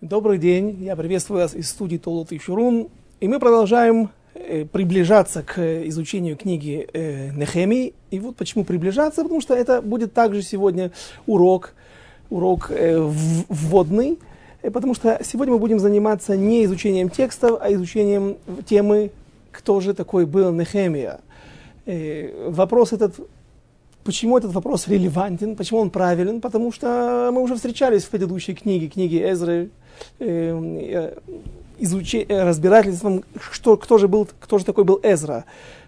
Добрый день, я приветствую вас из студии Толот и Шурун. И мы продолжаем э, приближаться к изучению книги э, Нехемии. И вот почему приближаться, потому что это будет также сегодня урок, урок э, вводный, э, потому что сегодня мы будем заниматься не изучением текстов, а изучением темы, кто же такой был Нехемия. Э, вопрос этот Почему этот вопрос релевантен, почему он правилен? Потому что мы уже встречались в предыдущей книге, книге Эзры, э, изучи, э, разбирательством, что, кто, же был, кто же такой был Эзра.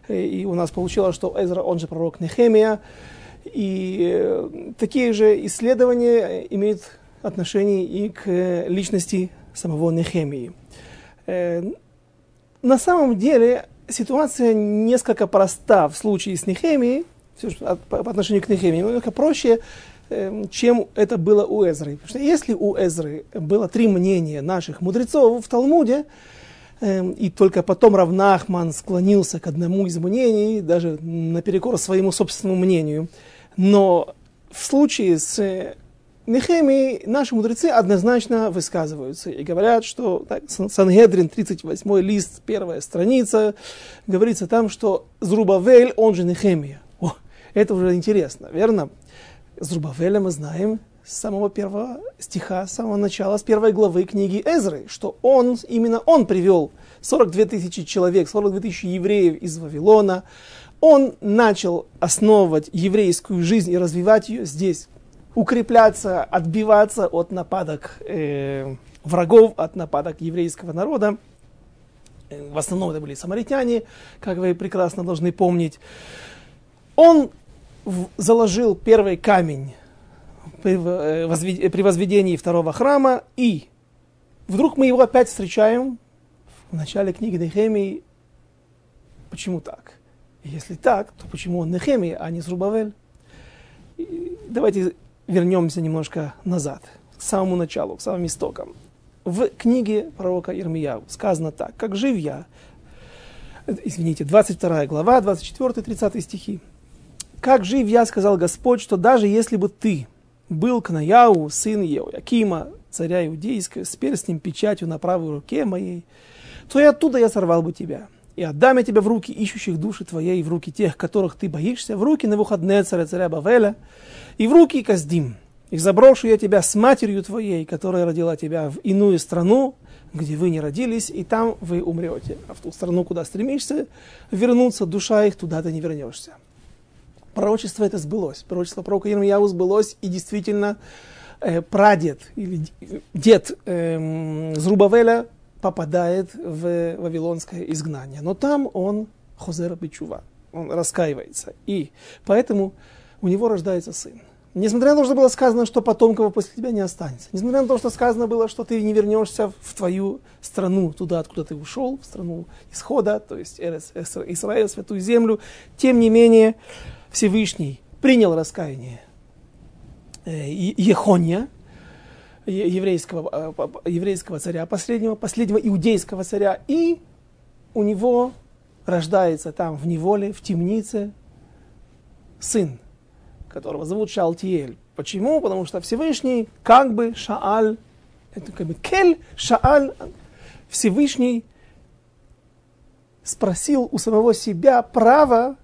Э, и у нас получилось, что Эзра, он же пророк Нехемия. И э, такие же исследования имеют отношение и к личности самого Нехемии. Э, на самом деле ситуация несколько проста в случае с Нехемией, по отношению к Нехемии, немного проще чем это было у Эзры. Потому что если у Эзры было три мнения наших мудрецов в Талмуде, эм, и только потом Равнахман склонился к одному из мнений, даже наперекор своему собственному мнению. Но в случае с э, Нехемией наши мудрецы однозначно высказываются и говорят, что так, Сангедрин, 38 лист, первая страница, говорится там, что Зрубавель, он же Нехемия. О, это уже интересно, верно? Зрубавеля мы знаем с самого первого стиха, с самого начала, с первой главы книги Эзры, что он, именно он привел 42 тысячи человек, 42 тысячи евреев из Вавилона. Он начал основывать еврейскую жизнь и развивать ее здесь, укрепляться, отбиваться от нападок э, врагов, от нападок еврейского народа. Э, в основном это были самаритяне, как вы прекрасно должны помнить. Он заложил первый камень при э, возведении второго храма, и вдруг мы его опять встречаем в начале книги Нехемии. Почему так? Если так, то почему он Нехемия, а не Зрубавель? Давайте вернемся немножко назад, к самому началу, к самым истокам. В книге пророка Ирмияу сказано так, как жив я, извините, 22 глава, 24-30 стихи. Как жив я, сказал Господь, что даже если бы ты был Кнаяу, сын Еоякима, царя иудейского, с перстнем печатью на правой руке моей, то и оттуда я сорвал бы тебя. И отдам я тебя в руки ищущих души твоей, в руки тех, которых ты боишься, в руки Навуходнецара, царя Бавеля, и в руки Каздим. И заброшу я тебя с матерью твоей, которая родила тебя в иную страну, где вы не родились, и там вы умрете. А в ту страну, куда стремишься вернуться, душа их, туда ты не вернешься пророчество это сбылось. Пророчество пророка Ермияу сбылось, и действительно э, прадед или дед э, Зрубавеля попадает в вавилонское изгнание. Но там он Хозера Бичува, он раскаивается. И поэтому у него рождается сын. Несмотря на то, что было сказано, что потомков после тебя не останется. Несмотря на то, что сказано было, что ты не вернешься в твою страну, туда, откуда ты ушел, в страну исхода, то есть Израиль, святую землю. Тем не менее, Всевышний принял раскаяние э, Ехония, еврейского, э, еврейского царя, последнего, последнего иудейского царя, и у него рождается там в неволе, в темнице сын, которого зовут Шалтиель. Почему? Потому что Всевышний как бы Шааль, это как бы Кель, Шааль, Всевышний спросил у самого себя право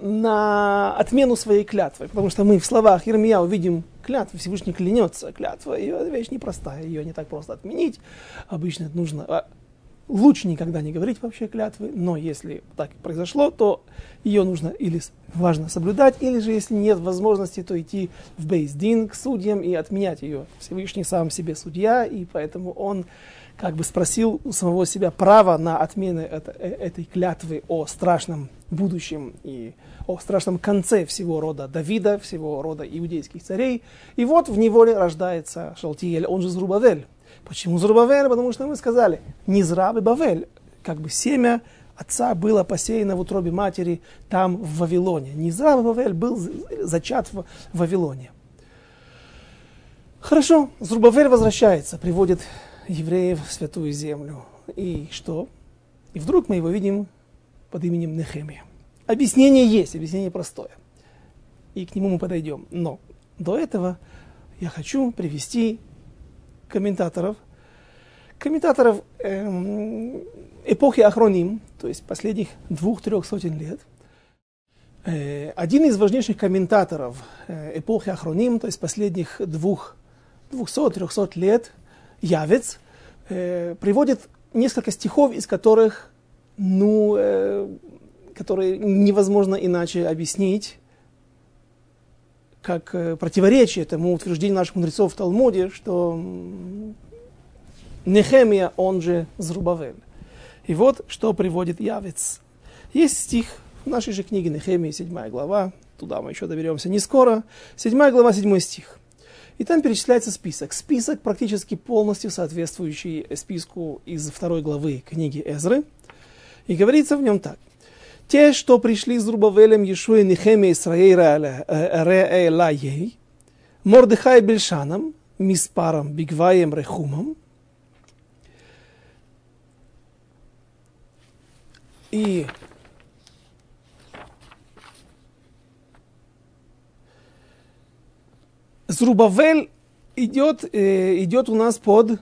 на отмену своей клятвы. Потому что мы в словах Ермия увидим клятву, Всевышний клянется, клятва, ее вещь непростая, ее не так просто отменить. Обычно это нужно, а, лучше никогда не говорить вообще клятвы, но если так произошло, то ее нужно или важно соблюдать, или же если нет возможности, то идти в бейздин к судьям и отменять ее. Всевышний сам себе судья, и поэтому он как бы спросил у самого себя право на отмену э, этой клятвы о страшном будущем и о страшном конце всего рода Давида, всего рода иудейских царей. И вот в неволе рождается Шалтиель, он же Зрубавель. Почему Зрубавель? Потому что мы сказали, не Зраб и Бавель, как бы семя отца было посеяно в утробе матери там, в Вавилоне. Не Зраб и Бавель был зачат в Вавилоне. Хорошо, Зрубавель возвращается, приводит евреев в святую землю. И что? И вдруг мы его видим под именем Нехемия. Объяснение есть, объяснение простое. И к нему мы подойдем. Но до этого я хочу привести комментаторов комментаторов эм, эпохи Ахроним, то есть последних двух-трех сотен лет. Э, один из важнейших комментаторов э, эпохи Ахроним, то есть последних двух, двухсот-трехсот лет, Явец, э, приводит несколько стихов, из которых, ну, которые невозможно иначе объяснить, как э, противоречие этому утверждению наших мудрецов в Талмуде, что Нехемия, он же Зрубавель. И вот что приводит Явец. Есть стих в нашей же книге Нехемии, 7 глава, туда мы еще доберемся не скоро, 7 глава, 7 стих. И там перечисляется список. Список практически полностью соответствующий списку из второй главы книги Эзры. И говорится в нем так. Те, что пришли с Рубавелем Ешуа Нехеме Исраэля Реэлаей, Мордыхай Бельшаном, Миспаром Бигваем Рехумом, и Зрубавель идет, э, идет у нас под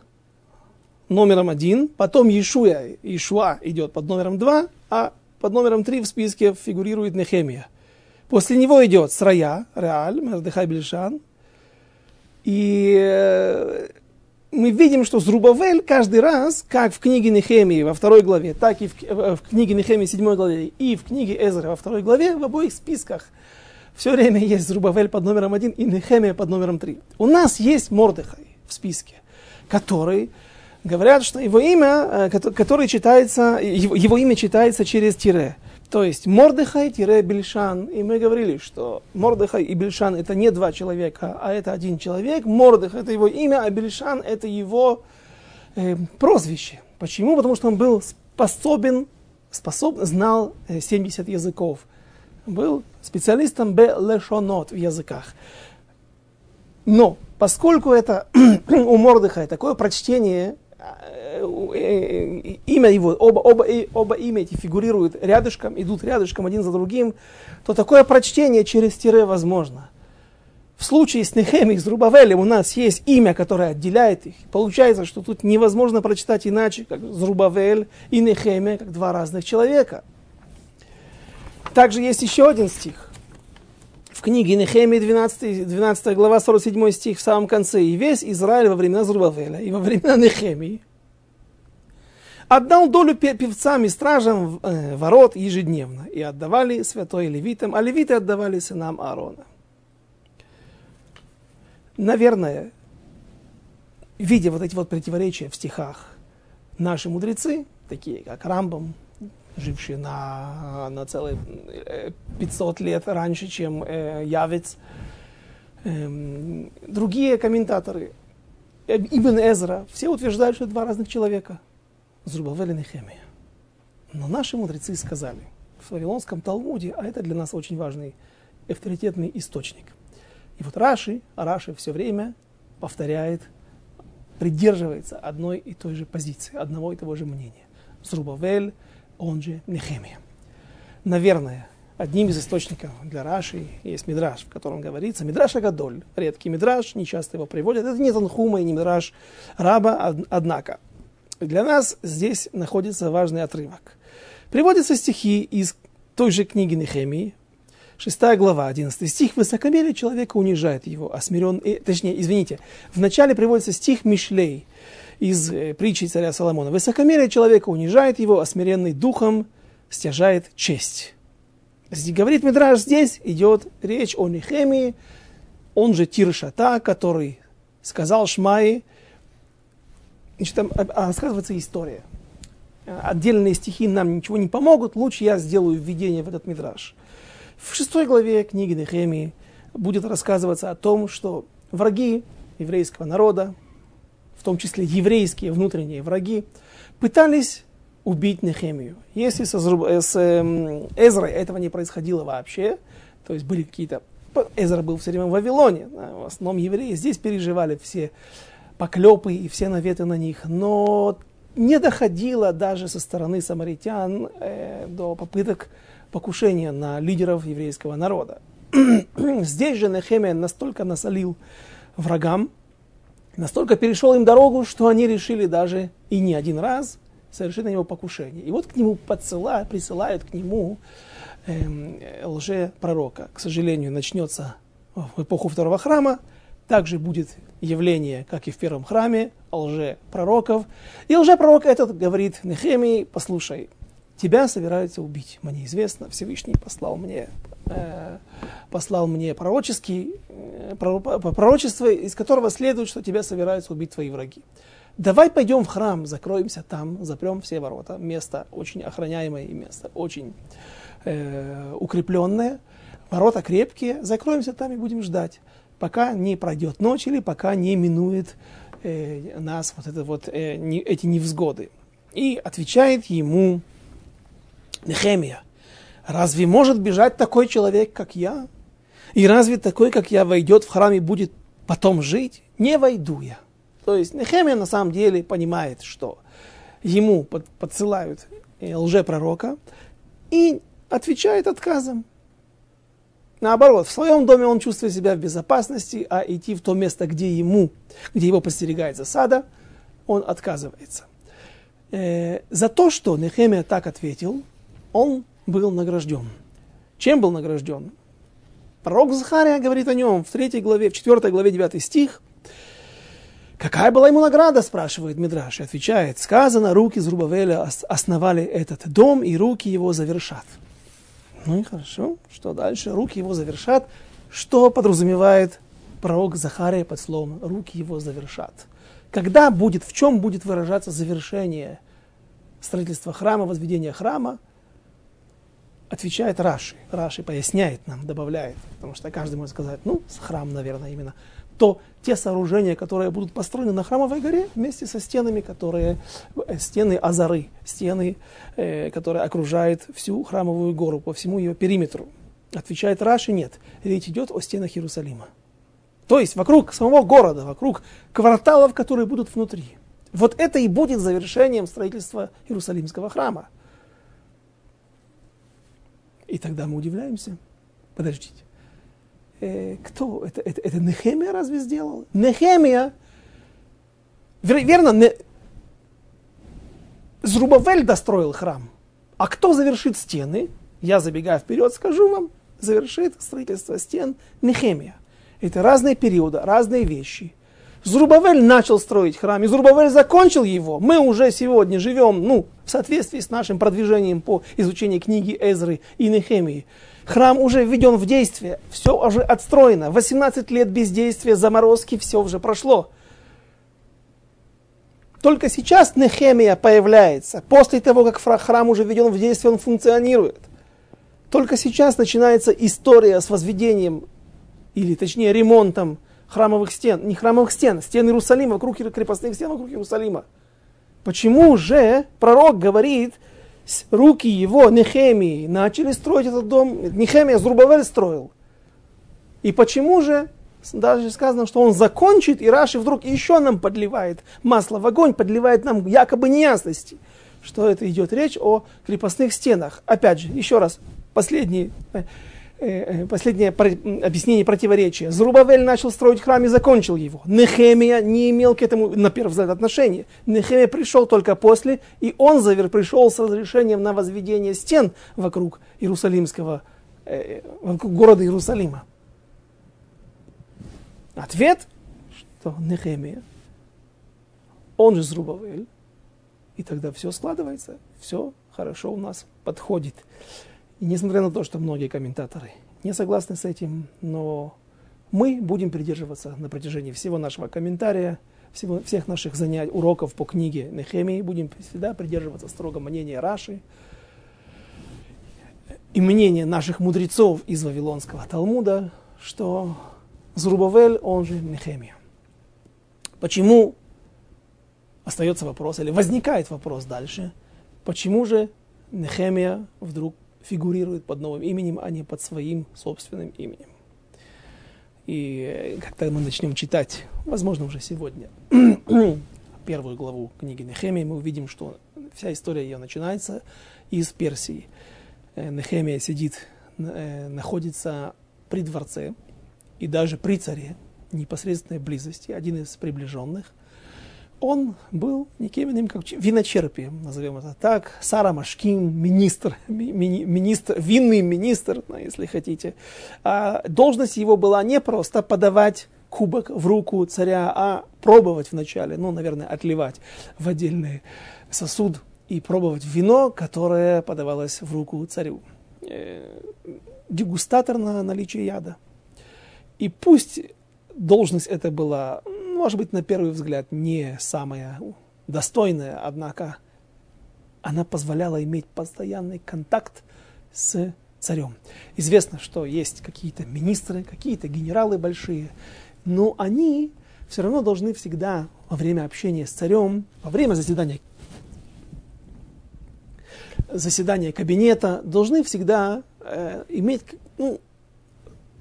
номером один, потом Иешуя, Иешуа идет под номером два, а под номером три в списке фигурирует Нехемия. После него идет Срая, Реаль, Мердыхай Бельшан. И э, мы видим, что Зрубавель каждый раз, как в книге Нехемии во второй главе, так и в, в книге Нехемии седьмой главе, и в книге Эзра во второй главе, в обоих списках – все время есть Зрубавель под номером один и Нехемия под номером три. У нас есть Мордыхай в списке, который говорят, что его имя, э, который читается, его, его имя читается через тире. То есть Мордыхай тире Бельшан. И мы говорили, что Мордыхай и Бельшан это не два человека, а это один человек. Мордыхай это его имя, а Бельшан это его э, прозвище. Почему? Потому что он был способен, способ, знал 70 э, языков был специалистом б-лешонот в языках. Но поскольку это у Мордыха такое прочтение, имя его, оба, оба, оба имя эти фигурируют рядышком, идут рядышком один за другим, то такое прочтение через тире возможно. В случае с Нехемией, с Рубавелем у нас есть имя, которое отделяет их. Получается, что тут невозможно прочитать иначе, как Зрубавель и Нехемия, как два разных человека – также есть еще один стих. В книге Нехемии 12, 12 глава 47 стих в самом конце. «И весь Израиль во времена Зрубавеля и во времена Нехемии отдал долю певцам и стражам э, ворот ежедневно, и отдавали святой левитам, а левиты отдавали сынам Аарона». Наверное, видя вот эти вот противоречия в стихах, наши мудрецы, такие как Рамбам, живший на, на целые 500 лет раньше, чем э, Явец. Эм, другие комментаторы, э, Ибн Эзра, все утверждают, что два разных человека. Зрубавель и Нехемия. Но наши мудрецы сказали в Вавилонском Талмуде, а это для нас очень важный авторитетный источник. И вот Раши, Раши все время повторяет, придерживается одной и той же позиции, одного и того же мнения. Зрубавель он же Нехемия. Наверное, одним из источников для Раши есть Мидраш, в котором говорится, Мидраш Агадоль, редкий Мидраш, не часто его приводят, это не Танхума и не Мидраш Раба, однако. Для нас здесь находится важный отрывок. Приводятся стихи из той же книги Нехемии, 6 глава, 11 стих. «Высокомерие человека унижает его, а смирен...» э, Точнее, извините, вначале приводится стих Мишлей, из э, притчи царя Соломона. Высокомерие человека унижает его, а смиренный духом стяжает честь. Говорит Мидраш, здесь идет речь о Нехемии, он же Тиршата, который сказал Шмаи. Значит, там рассказывается история. Отдельные стихи нам ничего не помогут, лучше я сделаю введение в этот Мидраш. В шестой главе книги Нехемии будет рассказываться о том, что враги еврейского народа, том числе еврейские внутренние враги, пытались убить Нехемию. Если со, с э, Эзрой этого не происходило вообще, то есть были какие-то... Эзра был все время в Вавилоне, в основном евреи здесь переживали все поклепы и все наветы на них, но не доходило даже со стороны самаритян э, до попыток покушения на лидеров еврейского народа. Здесь же Нехемия настолько насолил врагам, настолько перешел им дорогу, что они решили даже и не один раз совершить на него покушение. И вот к нему подсылают, присылают к нему эм, лже-пророка. К сожалению, начнется в эпоху второго храма, также будет явление, как и в первом храме, лже-пророков. И лже-пророк этот говорит Нехемии, послушай, тебя собираются убить. Мне известно, Всевышний послал мне, послал мне пророческий, э, пророчество, из которого следует, что тебя собираются убить твои враги. Давай пойдем в храм, закроемся там, запрем все ворота. Место очень охраняемое и место очень э, укрепленное. Ворота крепкие, закроемся там и будем ждать, пока не пройдет ночь или пока не минует э, нас вот, это вот э, не, эти невзгоды. И отвечает ему Нехемия, разве может бежать такой человек, как я? И разве такой, как я, войдет в храм и будет потом жить? Не войду я. То есть Нехемия на самом деле понимает, что ему под, подсылают э, лжепророка и отвечает отказом. Наоборот, в своем доме он чувствует себя в безопасности, а идти в то место, где ему, где его постерегает засада, он отказывается. Э, за то, что Нехемия так ответил, он был награжден. Чем был награжден? Пророк Захария говорит о нем в 3 главе, в 4 главе 9 стих. Какая была ему награда, спрашивает Мидраш, и отвечает, сказано, руки Зрубавеля основали этот дом, и руки его завершат. Ну и хорошо, что дальше? Руки его завершат. Что подразумевает пророк Захария под словом «руки его завершат»? Когда будет, в чем будет выражаться завершение строительства храма, возведения храма? Отвечает Раши. Раши поясняет нам, добавляет, потому что каждый может сказать, ну, храм, наверное, именно то те сооружения, которые будут построены на храмовой горе, вместе со стенами, которые, э, стены Азары, стены, э, которые окружают всю храмовую гору по всему ее периметру. Отвечает Раши, нет, речь идет о стенах Иерусалима. То есть вокруг самого города, вокруг кварталов, которые будут внутри. Вот это и будет завершением строительства Иерусалимского храма. И тогда мы удивляемся. Подождите э, кто? Это, это, это Нехемия разве сделал? Нехемия, вер, верно, не, Зрубавель достроил храм. А кто завершит стены? Я, забегая вперед, скажу вам, завершит строительство стен Нехемия. Это разные периоды, разные вещи. Зрубавель начал строить храм, и Зрубавель закончил его. Мы уже сегодня живем ну, в соответствии с нашим продвижением по изучению книги Эзры и Нехемии. Храм уже введен в действие, все уже отстроено. 18 лет бездействия, заморозки, все уже прошло. Только сейчас Нехемия появляется. После того, как храм уже введен в действие, он функционирует. Только сейчас начинается история с возведением, или точнее ремонтом храмовых стен, не храмовых стен, стен Иерусалима, вокруг крепостных стен вокруг Иерусалима. Почему же пророк говорит, руки его, Нехемии, начали строить этот дом. Нехемия Зрубавель строил. И почему же даже сказано, что он закончит, и Раши вдруг еще нам подливает масло в огонь, подливает нам якобы неясности, что это идет речь о крепостных стенах. Опять же, еще раз, последний э, последнее объяснение противоречия. Зрубавель начал строить храм и закончил его. Нехемия не имел к этому, на первый взгляд, отношения. Нехемия пришел только после, и он завер, пришел с разрешением на возведение стен вокруг Иерусалимского, э, вокруг города Иерусалима. Ответ, что Нехемия, он же Зрубавель, и тогда все складывается, все хорошо у нас подходит. И несмотря на то, что многие комментаторы не согласны с этим, но мы будем придерживаться на протяжении всего нашего комментария, всего, всех наших занятий, уроков по книге Нехемии, будем всегда придерживаться строго мнения Раши и мнения наших мудрецов из Вавилонского Талмуда, что Зрубавель, он же Нехемия. Почему остается вопрос, или возникает вопрос дальше, почему же Нехемия вдруг фигурирует под новым именем, а не под своим собственным именем. И когда мы начнем читать, возможно, уже сегодня, первую главу книги Нехемии, мы увидим, что вся история ее начинается из Персии. Э, Нехемия сидит, э, находится при дворце и даже при царе, непосредственной близости, один из приближенных, он был никем иным, как виночерпием, назовем это так. Сара Машкин, министр, ми, министр винный министр, ну, если хотите. А должность его была не просто подавать кубок в руку царя, а пробовать вначале, ну, наверное, отливать в отдельный сосуд и пробовать вино, которое подавалось в руку царю. Э, дегустатор на наличие яда. И пусть должность эта была, может быть, на первый взгляд не самая достойная, однако она позволяла иметь постоянный контакт с царем. Известно, что есть какие-то министры, какие-то генералы большие, но они все равно должны всегда во время общения с царем, во время заседания заседания кабинета, должны всегда э, иметь ну,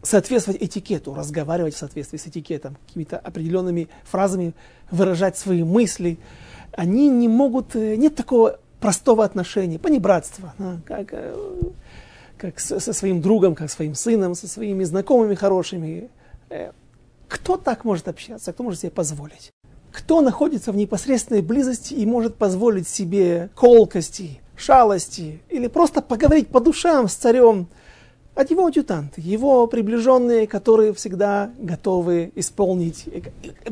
соответствовать этикету, разговаривать в соответствии с этикетом, какими-то определенными фразами выражать свои мысли. Они не могут, э, нет такого простого отношения, понебратства, как, э, как со своим другом, как своим сыном, со своими знакомыми хорошими. Э, кто так может общаться, кто может себе позволить? Кто находится в непосредственной близости и может позволить себе колкости, шалости или просто поговорить по душам с царем, от его адъютанты, его приближенные, которые всегда готовы исполнить,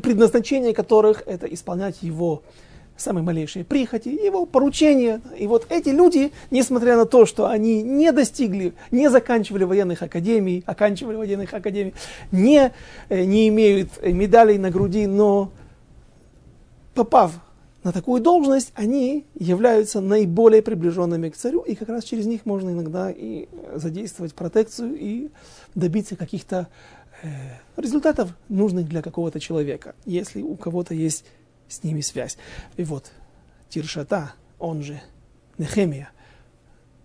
предназначение которых это исполнять его самые малейшие прихоти, его поручения. И вот эти люди, несмотря на то, что они не достигли, не заканчивали военных академий, оканчивали военных академий, не, э, не имеют медалей на груди, но попав на такую должность, они являются наиболее приближенными к царю, и как раз через них можно иногда и задействовать протекцию и добиться каких-то э, результатов, нужных для какого-то человека, если у кого-то есть с ними связь. И вот Тиршата, он же Нехемия,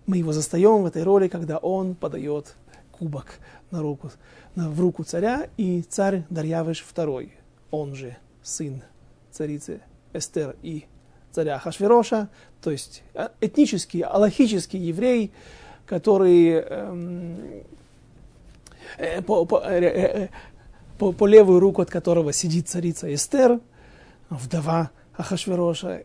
мы его застаем в этой роли, когда он подает кубок на руку, на, в руку царя, и царь Дарьявыш II, он же сын царицы Эстер и царя Хашвероша, то есть э, этнический, аллахический еврей, который эм, э, по, по, э, э, по, по левую руку от которого сидит царица Эстер, вдова Ахашвероша,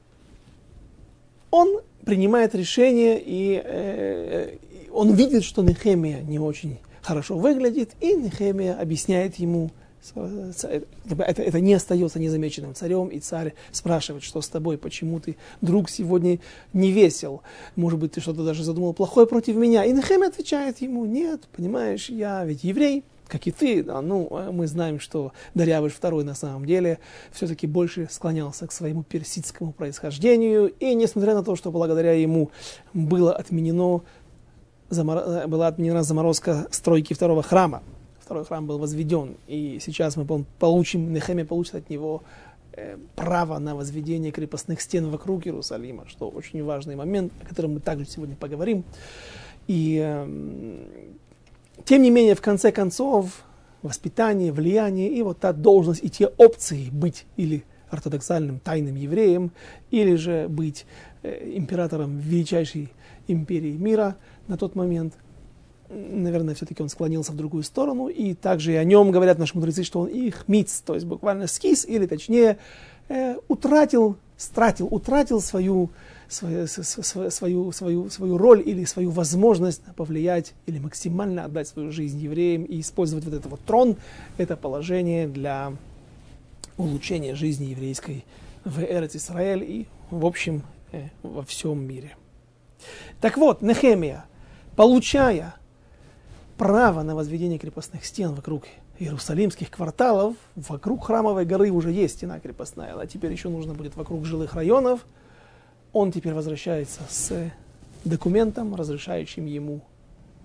он принимает решение, и э, он видит, что Нехемия не очень хорошо выглядит, и Нехемия объясняет ему, это, это не остается незамеченным царем, и царь спрашивает, что с тобой, почему ты, друг, сегодня не весел, может быть, ты что-то даже задумал плохое против меня. И Нехемия отвечает ему, нет, понимаешь, я ведь еврей, как и ты, да, ну, мы знаем, что Дарьявыш II на самом деле все-таки больше склонялся к своему персидскому происхождению, и несмотря на то, что благодаря ему было отменено, замор... была отменена заморозка стройки второго храма, второй храм был возведен, и сейчас мы получим, Нехемия получит от него э, право на возведение крепостных стен вокруг Иерусалима, что очень важный момент, о котором мы также сегодня поговорим. И э, тем не менее, в конце концов, воспитание, влияние и вот та должность и те опции быть или ортодоксальным тайным евреем, или же быть э, императором величайшей империи мира на тот момент, наверное, все-таки он склонился в другую сторону, и также и о нем говорят наши мудрецы, что он их миц, то есть буквально скис, или точнее, э, утратил, стратил, утратил свою, свою, свою, свою, свою роль или свою возможность повлиять или максимально отдать свою жизнь евреям и использовать вот этот вот трон, это положение для улучшения жизни еврейской в Эрец Исраэль и, в общем, э, во всем мире. Так вот, Нехемия, получая право на возведение крепостных стен вокруг иерусалимских кварталов, вокруг храмовой горы уже есть стена крепостная, а теперь еще нужно будет вокруг жилых районов. Он теперь возвращается с документом, разрешающим ему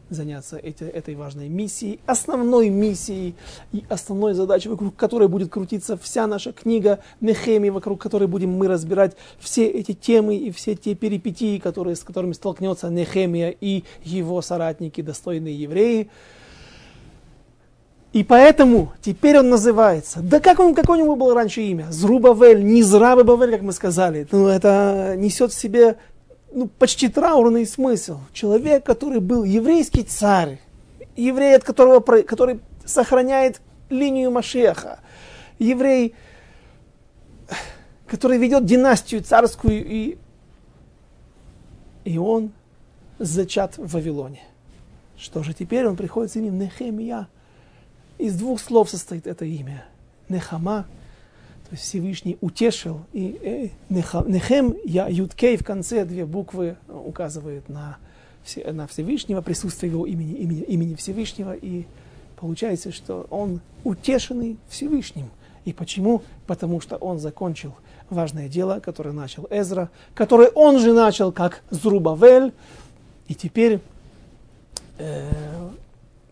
заняться эти, этой важной миссией, основной миссией и основной задачей, вокруг которой будет крутиться вся наша книга Нехеми, вокруг которой будем мы разбирать все эти темы и все те перипетии, которые, с которыми столкнется Нехемия и его соратники, достойные евреи. И поэтому теперь он называется, да как он, какое у него было раньше имя? Зрубавель, не Зрабабавель, как мы сказали. Ну, это несет в себе ну, почти траурный смысл. Человек, который был еврейский царь, еврей, от которого, который сохраняет линию Машеха, еврей, который ведет династию царскую, и, и он зачат в Вавилоне. Что же теперь он приходит с именем Нехемия. Из двух слов состоит это имя. Нехама, то есть Всевышний утешил. И э, Нехем, я, Юткей в конце две буквы указывает на, на Всевышнего, присутствие его имени, имени, имени Всевышнего. И получается, что он утешенный Всевышним. И почему? Потому что он закончил важное дело, которое начал Эзра, которое он же начал как Зрубавель, и теперь, э,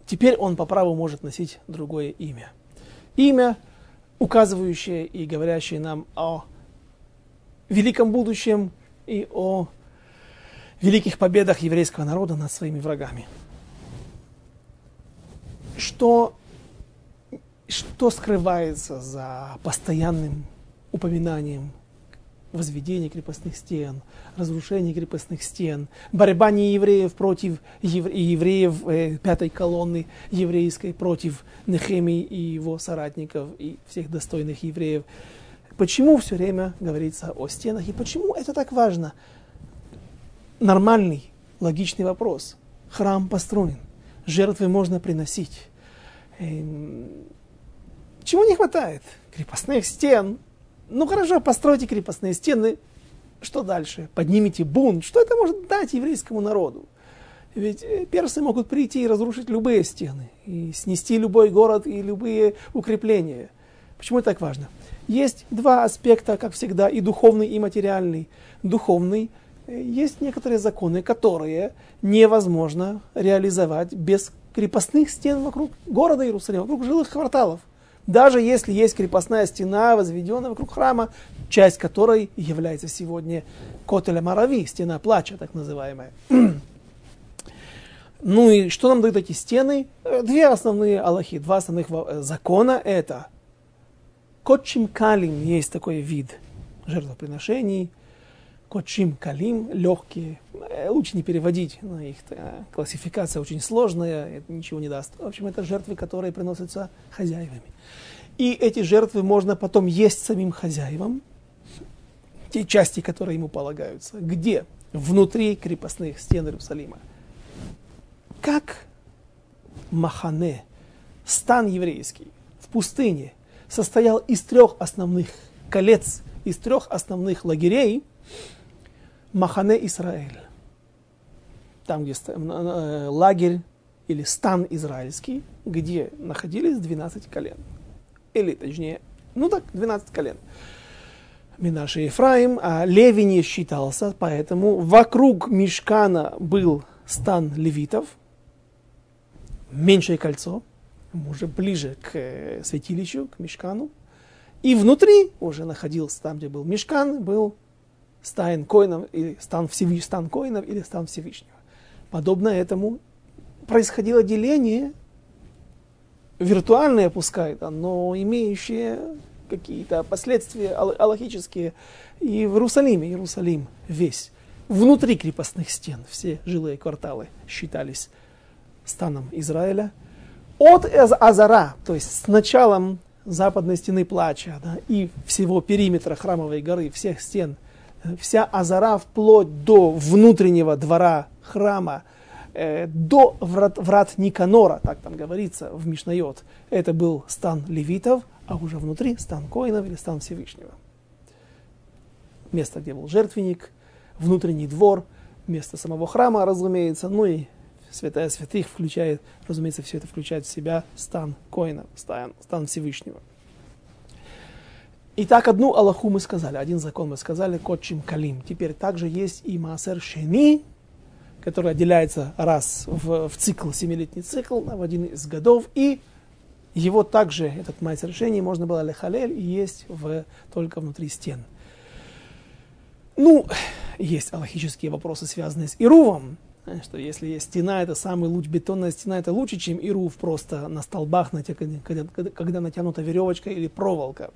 теперь он по праву может носить другое имя. Имя, указывающее и говорящее нам о великом будущем и о великих победах еврейского народа над своими врагами. Что, что скрывается за постоянным упоминанием возведение крепостных стен, разрушение крепостных стен, борьба не евреев против евреев э, пятой колонны еврейской, против Нехемии и его соратников и всех достойных евреев. Почему все время говорится о стенах и почему это так важно? Нормальный, логичный вопрос. Храм построен, жертвы можно приносить. Эм, чего не хватает? Крепостных стен, ну хорошо, постройте крепостные стены, что дальше? Поднимите бунт. Что это может дать еврейскому народу? Ведь э, персы могут прийти и разрушить любые стены, и снести любой город и любые укрепления. Почему это так важно? Есть два аспекта, как всегда, и духовный, и материальный. Духовный э, есть некоторые законы, которые невозможно реализовать без крепостных стен вокруг города Иерусалима, вокруг жилых кварталов даже если есть крепостная стена, возведенная вокруг храма, часть которой является сегодня Котеля Марави, стена плача, так называемая. ну и что нам дают эти стены? Э, две основные аллахи, два основных э, закона это Котчим Калим есть такой вид жертвоприношений, Кочим калим, легкие. Э, лучше не переводить, но их классификация очень сложная, это ничего не даст. В общем, это жертвы, которые приносятся хозяевами. И эти жертвы можно потом есть самим хозяевам, те части, которые ему полагаются. Где? Внутри крепостных стен Иерусалима. Как Махане, стан еврейский в пустыне, состоял из трех основных колец, из трех основных лагерей – Махане Израиль. Там, где э, лагерь или стан израильский, где находились 12 колен. Или, точнее, ну так, 12 колен. Минаши Ефраим, а Леви не считался, поэтому вокруг Мишкана был стан левитов, меньшее кольцо, уже ближе к э, святилищу, к Мишкану. И внутри уже находился, там, где был Мишкан, был стан коинов, или стан, Всевыш, стан коинов или стан Всевышнего. Подобно этому происходило деление, виртуальное пускай, но имеющее какие-то последствия аллахические. И в Иерусалиме, Иерусалим весь, внутри крепостных стен, все жилые кварталы считались станом Израиля. От Азара, то есть с началом западной стены плача да, и всего периметра храмовой горы, всех стен – вся Азара вплоть до внутреннего двора храма, э, до врат, врат Никанора, так там говорится в Мишнайот, это был стан левитов, а уже внутри стан Коинов или стан Всевышнего. Место, где был жертвенник, внутренний двор, место самого храма, разумеется, ну и святая святых включает, разумеется, все это включает в себя стан Коина, стан, стан Всевышнего. Итак, одну Аллаху мы сказали, один закон мы сказали, Котчим Калим. Теперь также есть и Маасер Шени, который отделяется раз в, в цикл, семилетний цикл, в один из годов, и его также, этот Маасер Шени, можно было лехалель и есть в, только внутри стен. Ну, есть аллахические вопросы, связанные с Ирувом, что если есть стена, это самый луч, бетонная стена, это лучше, чем Ирув просто на столбах, когда, когда, когда натянута веревочка или проволока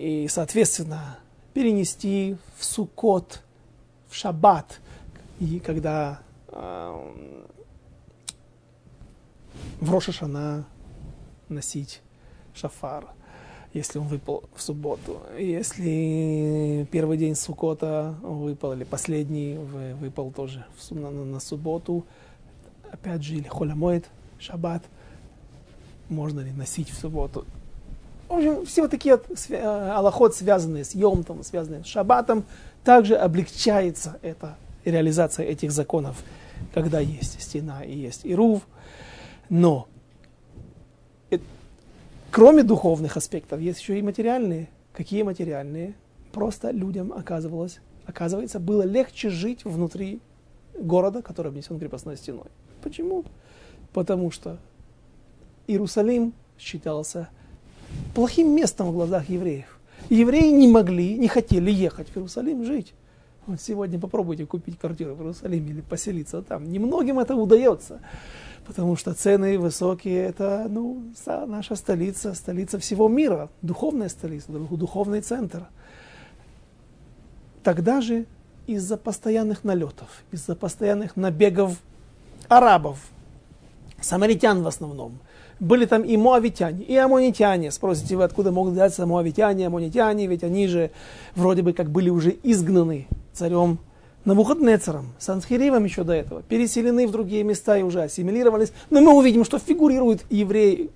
и, соответственно, перенести в Сукот, в Шаббат, и когда э, в Рошашана носить шафар. если он выпал в субботу. Если первый день Сукота выпал, или последний выпал тоже на, на, на субботу, опять же, или холямоид, шаббат, можно ли носить в субботу. В общем, все вот такие вот э, аллоход, связанные с Йомтом, связанные с шаббатом, также облегчается эта реализация этих законов, когда есть стена и есть ирув. Но кроме духовных аспектов, есть еще и материальные. Какие материальные? Просто людям оказывалось, оказывается, было легче жить внутри города, который обнесен крепостной стеной. Почему? Потому что Иерусалим считался плохим местом в глазах евреев. Евреи не могли, не хотели ехать в Иерусалим жить. Вот сегодня попробуйте купить квартиру в Иерусалиме или поселиться там. Немногим это удается потому что цены высокие, это ну, наша столица, столица всего мира, духовная столица, духовный центр. Тогда же из-за постоянных налетов, из-за постоянных набегов арабов, самаритян в основном, были там и моавитяне, и амонитяне. Спросите вы, откуда могут взяться моавитяне, амонитяне, ведь они же вроде бы как были уже изгнаны царем Навуходнецером, Санхиривом еще до этого, переселены в другие места и уже ассимилировались. Но мы увидим, что фигурируют евреи,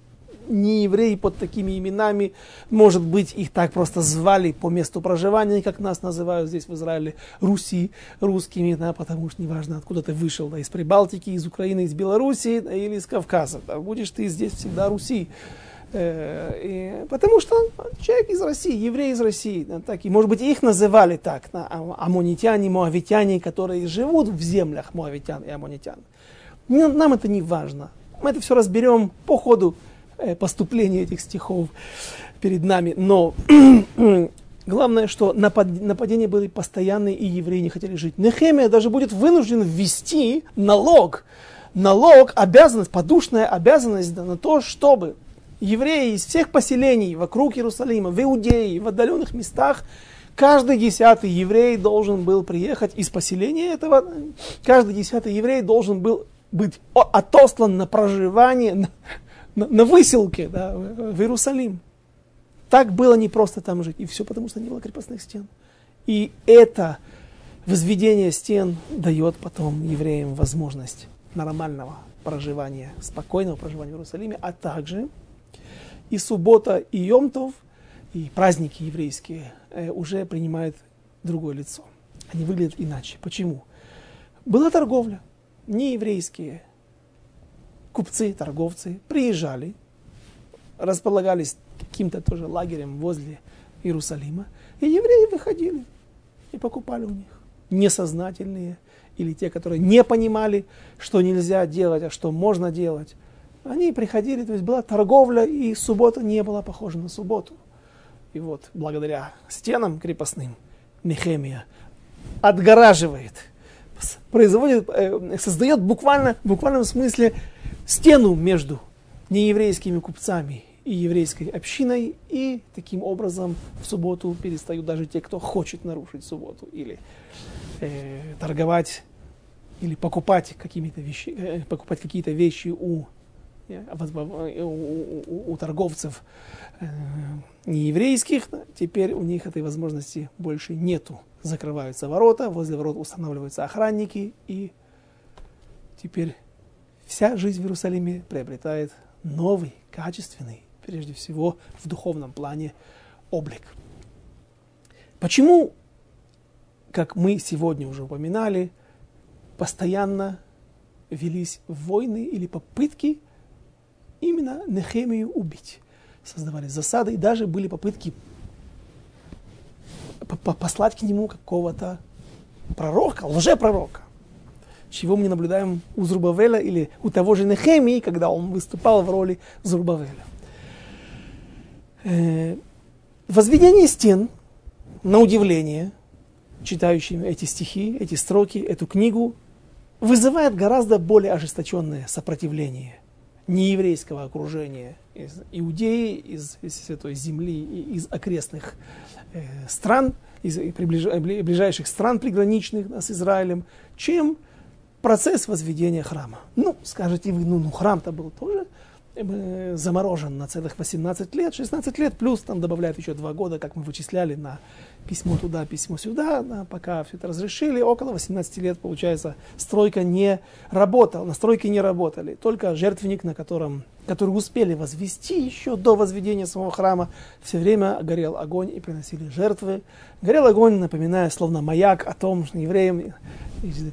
не евреи под такими именами. Может быть, их так просто звали по месту проживания, как нас называют здесь в Израиле, Руси, русскими, да, потому что неважно, откуда ты вышел, да, из Прибалтики, из Украины, из Белоруссии да, или из Кавказа. Да, будешь ты здесь всегда Руси. Э, и, потому что человек из России, еврей из России, так, и может быть их называли так, а, амонитяне, моавитяне, которые живут в землях моавитян и амонитян. Нам это не важно. Мы это все разберем по ходу э, поступления этих стихов перед нами. Но главное, что нападения были постоянные, и евреи не хотели жить. Нехемия даже будет вынужден ввести налог, налог, обязанность, подушная обязанность да, на то, чтобы евреи из всех поселений вокруг Иерусалима, в Иудее, в отдаленных местах, каждый десятый еврей должен был приехать из поселения этого, каждый десятый еврей должен был быть отослан на проживание, на, выселке да, в Иерусалим. Так было не просто там жить. И все потому, что не было крепостных стен. И это возведение стен дает потом евреям возможность нормального проживания, спокойного проживания в Иерусалиме, а также и суббота, и Йомтов, и праздники еврейские э, уже принимают другое лицо. Они выглядят иначе. Почему? Была торговля. Не еврейские купцы, торговцы приезжали, располагались каким-то тоже лагерем возле Иерусалима, и евреи выходили и покупали у них. Несознательные или те, которые не понимали, что нельзя делать, а что можно делать. Они приходили, то есть была торговля, и суббота не была похожа на субботу. И вот благодаря стенам крепостным Нехемия отгораживает, производит, э, создает буквально, в буквальном смысле стену между нееврейскими купцами и еврейской общиной, и таким образом в субботу перестают даже те, кто хочет нарушить субботу, или э, торговать, или покупать, какими-то вещи, э, покупать какие-то вещи у у, у торговцев э, нееврейских, теперь у них этой возможности больше нету. Закрываются ворота, возле ворот устанавливаются охранники, и теперь вся жизнь в Иерусалиме приобретает новый, качественный, прежде всего в духовном плане, облик. Почему, как мы сегодня уже упоминали, постоянно велись войны или попытки именно Нехемию убить. Создавали засады, и даже были попытки послать к нему какого-то пророка, лжепророка. Чего мы не наблюдаем у Зрубавеля или у того же Нехемии, когда он выступал в роли Зрубавеля. Э, возведение стен, на удивление, читающим эти стихи, эти строки, эту книгу, вызывает гораздо более ожесточенное сопротивление нееврейского окружения, из Иудеи, из, из Святой Земли, из окрестных э, стран, из приближ, ближайших стран приграничных с Израилем, чем процесс возведения храма. Ну, скажете вы, ну, ну храм-то был тоже заморожен на целых 18 лет, 16 лет, плюс там добавляют еще 2 года, как мы вычисляли, на письмо туда, письмо сюда, да, пока все это разрешили, около 18 лет, получается, стройка не работала, на стройке не работали, только жертвенник, на котором, который успели возвести еще до возведения самого храма, все время горел огонь и приносили жертвы. Горел огонь, напоминая, словно маяк о том, что евреям,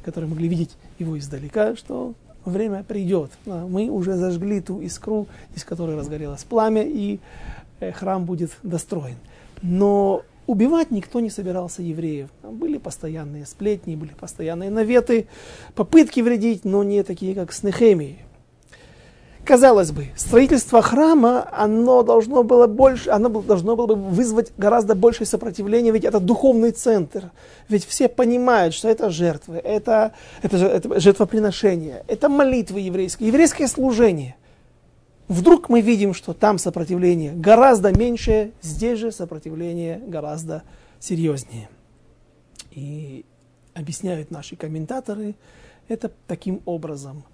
которые могли видеть его издалека, что время придет. Мы уже зажгли ту искру, из которой разгорелось пламя, и э, храм будет достроен. Но убивать никто не собирался евреев. Были постоянные сплетни, были постоянные наветы, попытки вредить, но не такие, как с Нехемией. Казалось бы, строительство храма, оно должно было больше, оно должно было бы вызвать гораздо большее сопротивление, ведь это духовный центр. Ведь все понимают, что это жертвы, это, это, это жертвоприношение, это молитвы еврейские, еврейское служение. Вдруг мы видим, что там сопротивление гораздо меньше, здесь же сопротивление гораздо серьезнее. И объясняют наши комментаторы это таким образом –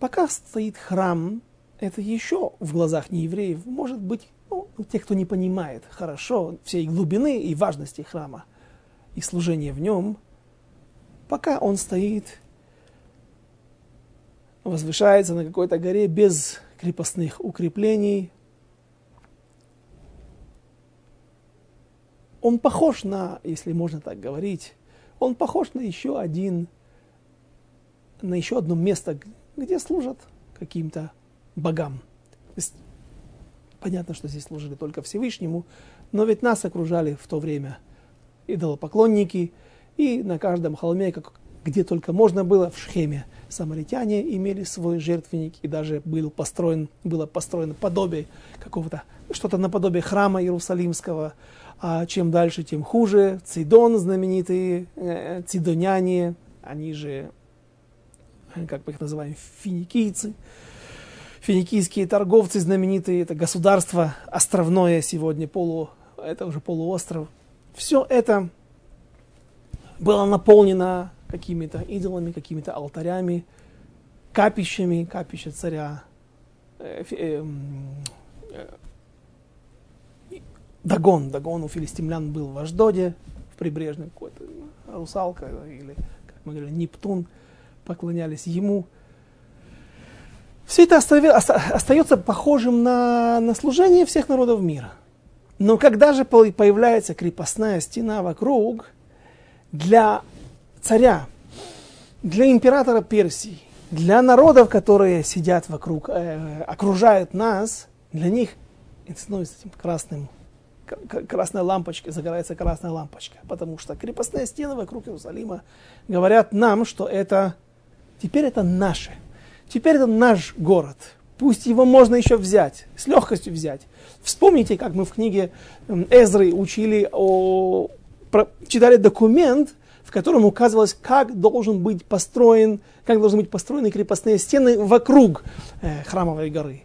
Пока стоит храм, это еще в глазах неевреев может быть, ну, тех, кто не понимает хорошо всей глубины и важности храма и служения в нем, пока он стоит, возвышается на какой-то горе без крепостных укреплений, он похож на, если можно так говорить, он похож на еще один, на еще одно место, где служат каким-то богам. То есть, понятно, что здесь служили только Всевышнему, но ведь нас окружали в то время идолопоклонники, и на каждом холме, как, где только можно было, в Шхеме, самаритяне имели свой жертвенник, и даже был построен, было построено подобие какого-то, что-то наподобие храма Иерусалимского, а чем дальше, тем хуже. Цидон знаменитые, э, цидоняне, они же как мы их называем, финикийцы, финикийские торговцы знаменитые, это государство островное сегодня, полу, это уже полуостров. Все это было наполнено какими-то идолами, какими-то алтарями, капищами, капища царя э, э, э, Дагон. Дагон у филистимлян был в Аждоде, в прибрежном какой-то русалка или, как мы говорили, Нептун – поклонялись ему. Все это остается похожим на, на служение всех народов мира. Но когда же появляется крепостная стена вокруг, для царя, для императора Персии, для народов, которые сидят вокруг, э, окружают нас, для них это становится этим красным, красная лампочка, загорается красная лампочка. Потому что крепостные стены вокруг Иерусалима говорят нам, что это Теперь это наше. Теперь это наш город. Пусть его можно еще взять, с легкостью взять. Вспомните, как мы в книге Эзры учили о, читали документ, в котором указывалось, как должен быть построен, как должны быть построены крепостные стены вокруг э, храмовой горы.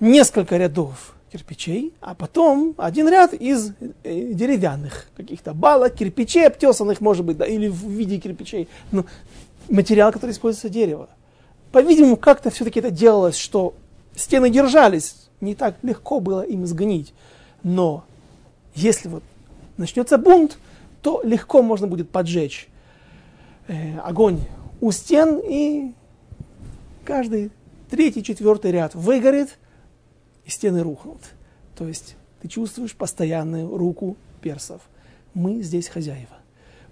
Несколько рядов кирпичей, а потом один ряд из э, деревянных каких-то балок, кирпичей обтесанных, может быть, да, или в виде кирпичей. Но материал, который используется дерево. По-видимому, как-то все-таки это делалось, что стены держались, не так легко было им сгнить. Но если вот начнется бунт, то легко можно будет поджечь э, огонь у стен, и каждый третий, четвертый ряд выгорит, и стены рухнут. То есть ты чувствуешь постоянную руку персов. Мы здесь хозяева.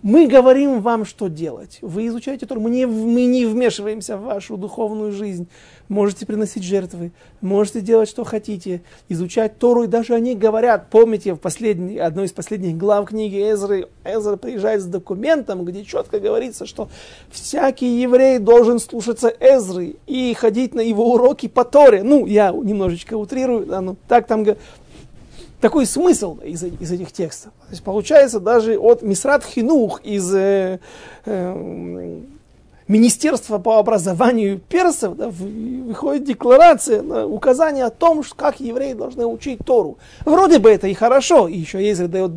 Мы говорим вам, что делать. Вы изучаете Тору. Мы не, мы не вмешиваемся в вашу духовную жизнь. Можете приносить жертвы, можете делать, что хотите, изучать Тору. И даже они говорят, помните, в последней, одной из последних глав книги Эзры, Эзра приезжает с документом, где четко говорится, что всякий еврей должен слушаться Эзры и ходить на его уроки по Торе. Ну, я немножечко утрирую, да, ну, так там такой смысл из, из этих текстов. То есть получается даже от Мисрат Хинух из э, э, Министерства по образованию персов да, выходит декларация, указание о том, как евреи должны учить Тору. Вроде бы это и хорошо, и еще если дает,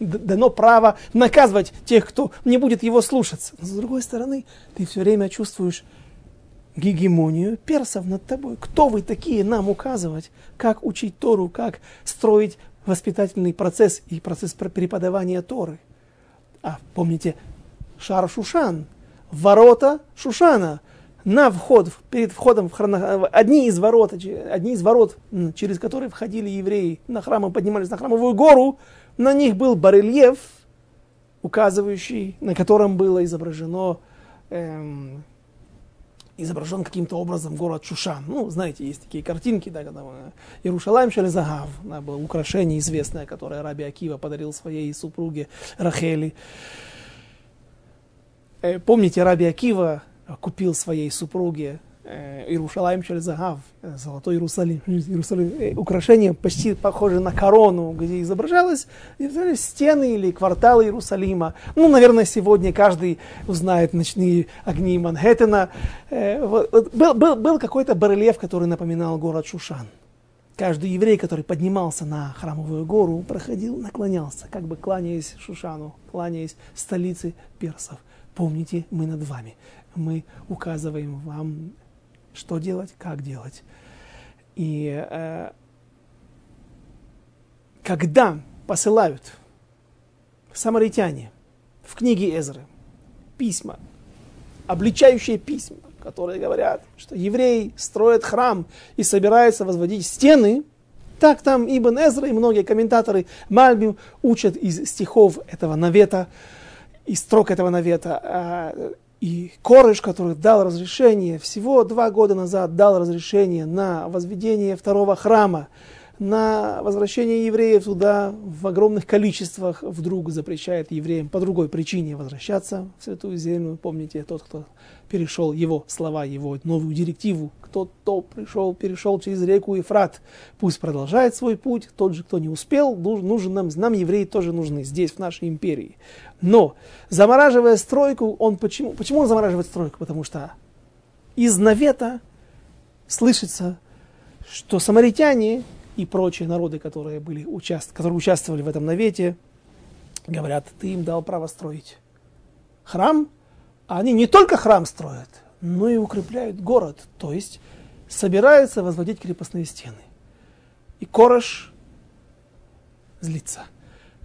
дано право наказывать тех, кто не будет его слушаться. Но с другой стороны, ты все время чувствуешь гегемонию персов над тобой. Кто вы такие нам указывать, как учить Тору, как строить воспитательный процесс и процесс преподавания Торы? А помните, Шар Шушан, ворота Шушана, на вход, перед входом в храм, одни из ворот, одни из ворот, через которые входили евреи на храм и поднимались на храмовую гору, на них был барельеф, указывающий, на котором было изображено эм, изображен каким-то образом город Шушан. Ну, знаете, есть такие картинки, да, когда Иерушалайм Шализагав, да, было украшение известное, которое Раби Акива подарил своей супруге Рахели. Э, помните, Раби Акива купил своей супруге Иерушалаем через Загав, э, Золотой Иерусалим, Иерусалим, э, украшение почти похоже на корону, где изображалось стены или кварталы Иерусалима. Ну, наверное, сегодня каждый узнает ночные огни Манхэттена. Был, был, был какой-то барельеф, который напоминал город Шушан. Каждый еврей, который поднимался на храмовую гору, проходил, наклонялся, как бы кланяясь Шушану, кланяясь столице персов. Помните, мы над вами. Мы указываем вам что делать, как делать. И э, когда посылают самаритяне в книге Эзры письма, обличающие письма, которые говорят, что евреи строят храм и собираются возводить стены, так там Ибн Эзра и многие комментаторы Мальбим учат из стихов этого навета, из строк этого навета, а, и Корыш, который дал разрешение, всего два года назад дал разрешение на возведение второго храма, на возвращение евреев туда в огромных количествах, вдруг запрещает евреям по другой причине возвращаться в Святую Землю. Помните, тот, кто перешел его слова, его новую директиву, кто-то пришел, перешел через реку Ефрат, пусть продолжает свой путь, тот же, кто не успел, нужен нам, нам евреи тоже нужны здесь, в нашей империи. Но, замораживая стройку, он почему, почему он замораживает стройку? Потому что из навета слышится, что самаритяне и прочие народы, которые, были, участ... которые участвовали в этом навете, говорят, ты им дал право строить храм, а они не только храм строят, но и укрепляют город, то есть собираются возводить крепостные стены. И Корож злится.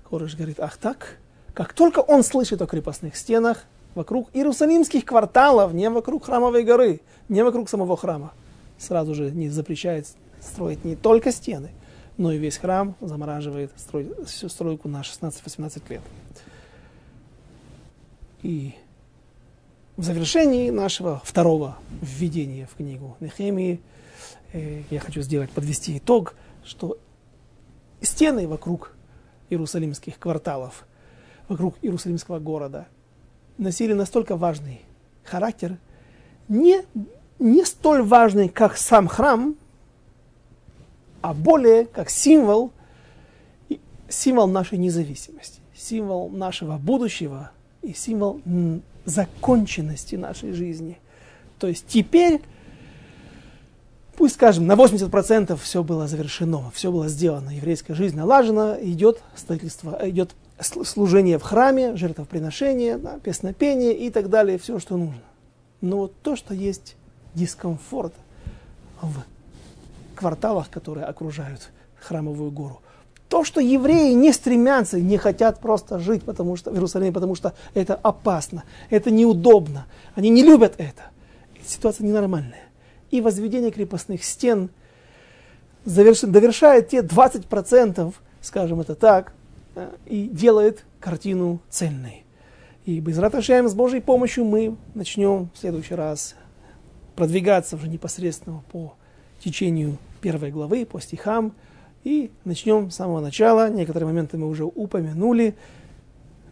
Корож говорит, ах так? Как только он слышит о крепостных стенах, вокруг иерусалимских кварталов, не вокруг храмовой горы, не вокруг самого храма, сразу же не запрещает строить не только стены, но и весь храм замораживает всю стройку на 16-18 лет. И в завершении нашего второго введения в книгу Нехемии э, я хочу сделать, подвести итог, что стены вокруг иерусалимских кварталов, вокруг иерусалимского города носили настолько важный характер, не, не столь важный, как сам храм, а более как символ, символ нашей независимости, символ нашего будущего и символ законченности нашей жизни. То есть теперь, пусть скажем, на 80% все было завершено, все было сделано, еврейская жизнь налажена, идет строительство, идет служение в храме, жертвоприношение, да, песнопение и так далее, все, что нужно. Но вот то, что есть дискомфорт в кварталах, которые окружают храмовую гору, то, что евреи не стремятся, не хотят просто жить потому что, в Иерусалиме, потому что это опасно, это неудобно, они не любят это. Ситуация ненормальная. И возведение крепостных стен заверш... довершает те 20%, скажем это так, и делает картину цельной. И без Раташаем с Божьей помощью мы начнем в следующий раз продвигаться уже непосредственно по течению первой главы, по стихам, и начнем с самого начала. Некоторые моменты мы уже упомянули.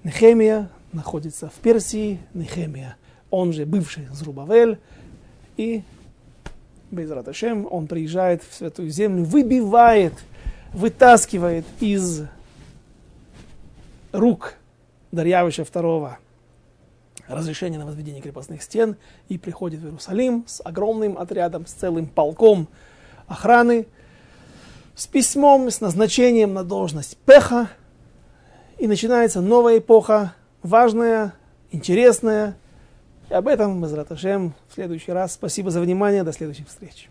Нехемия находится в Персии. Нехемия, он же бывший Зрубавель. И Безраташем, он приезжает в Святую Землю, выбивает, вытаскивает из рук Дарьявича II разрешение на возведение крепостных стен и приходит в Иерусалим с огромным отрядом, с целым полком охраны, с письмом, с назначением на должность пеха, и начинается новая эпоха, важная, интересная, об этом, Мазраташем, в следующий раз. Спасибо за внимание, до следующих встреч.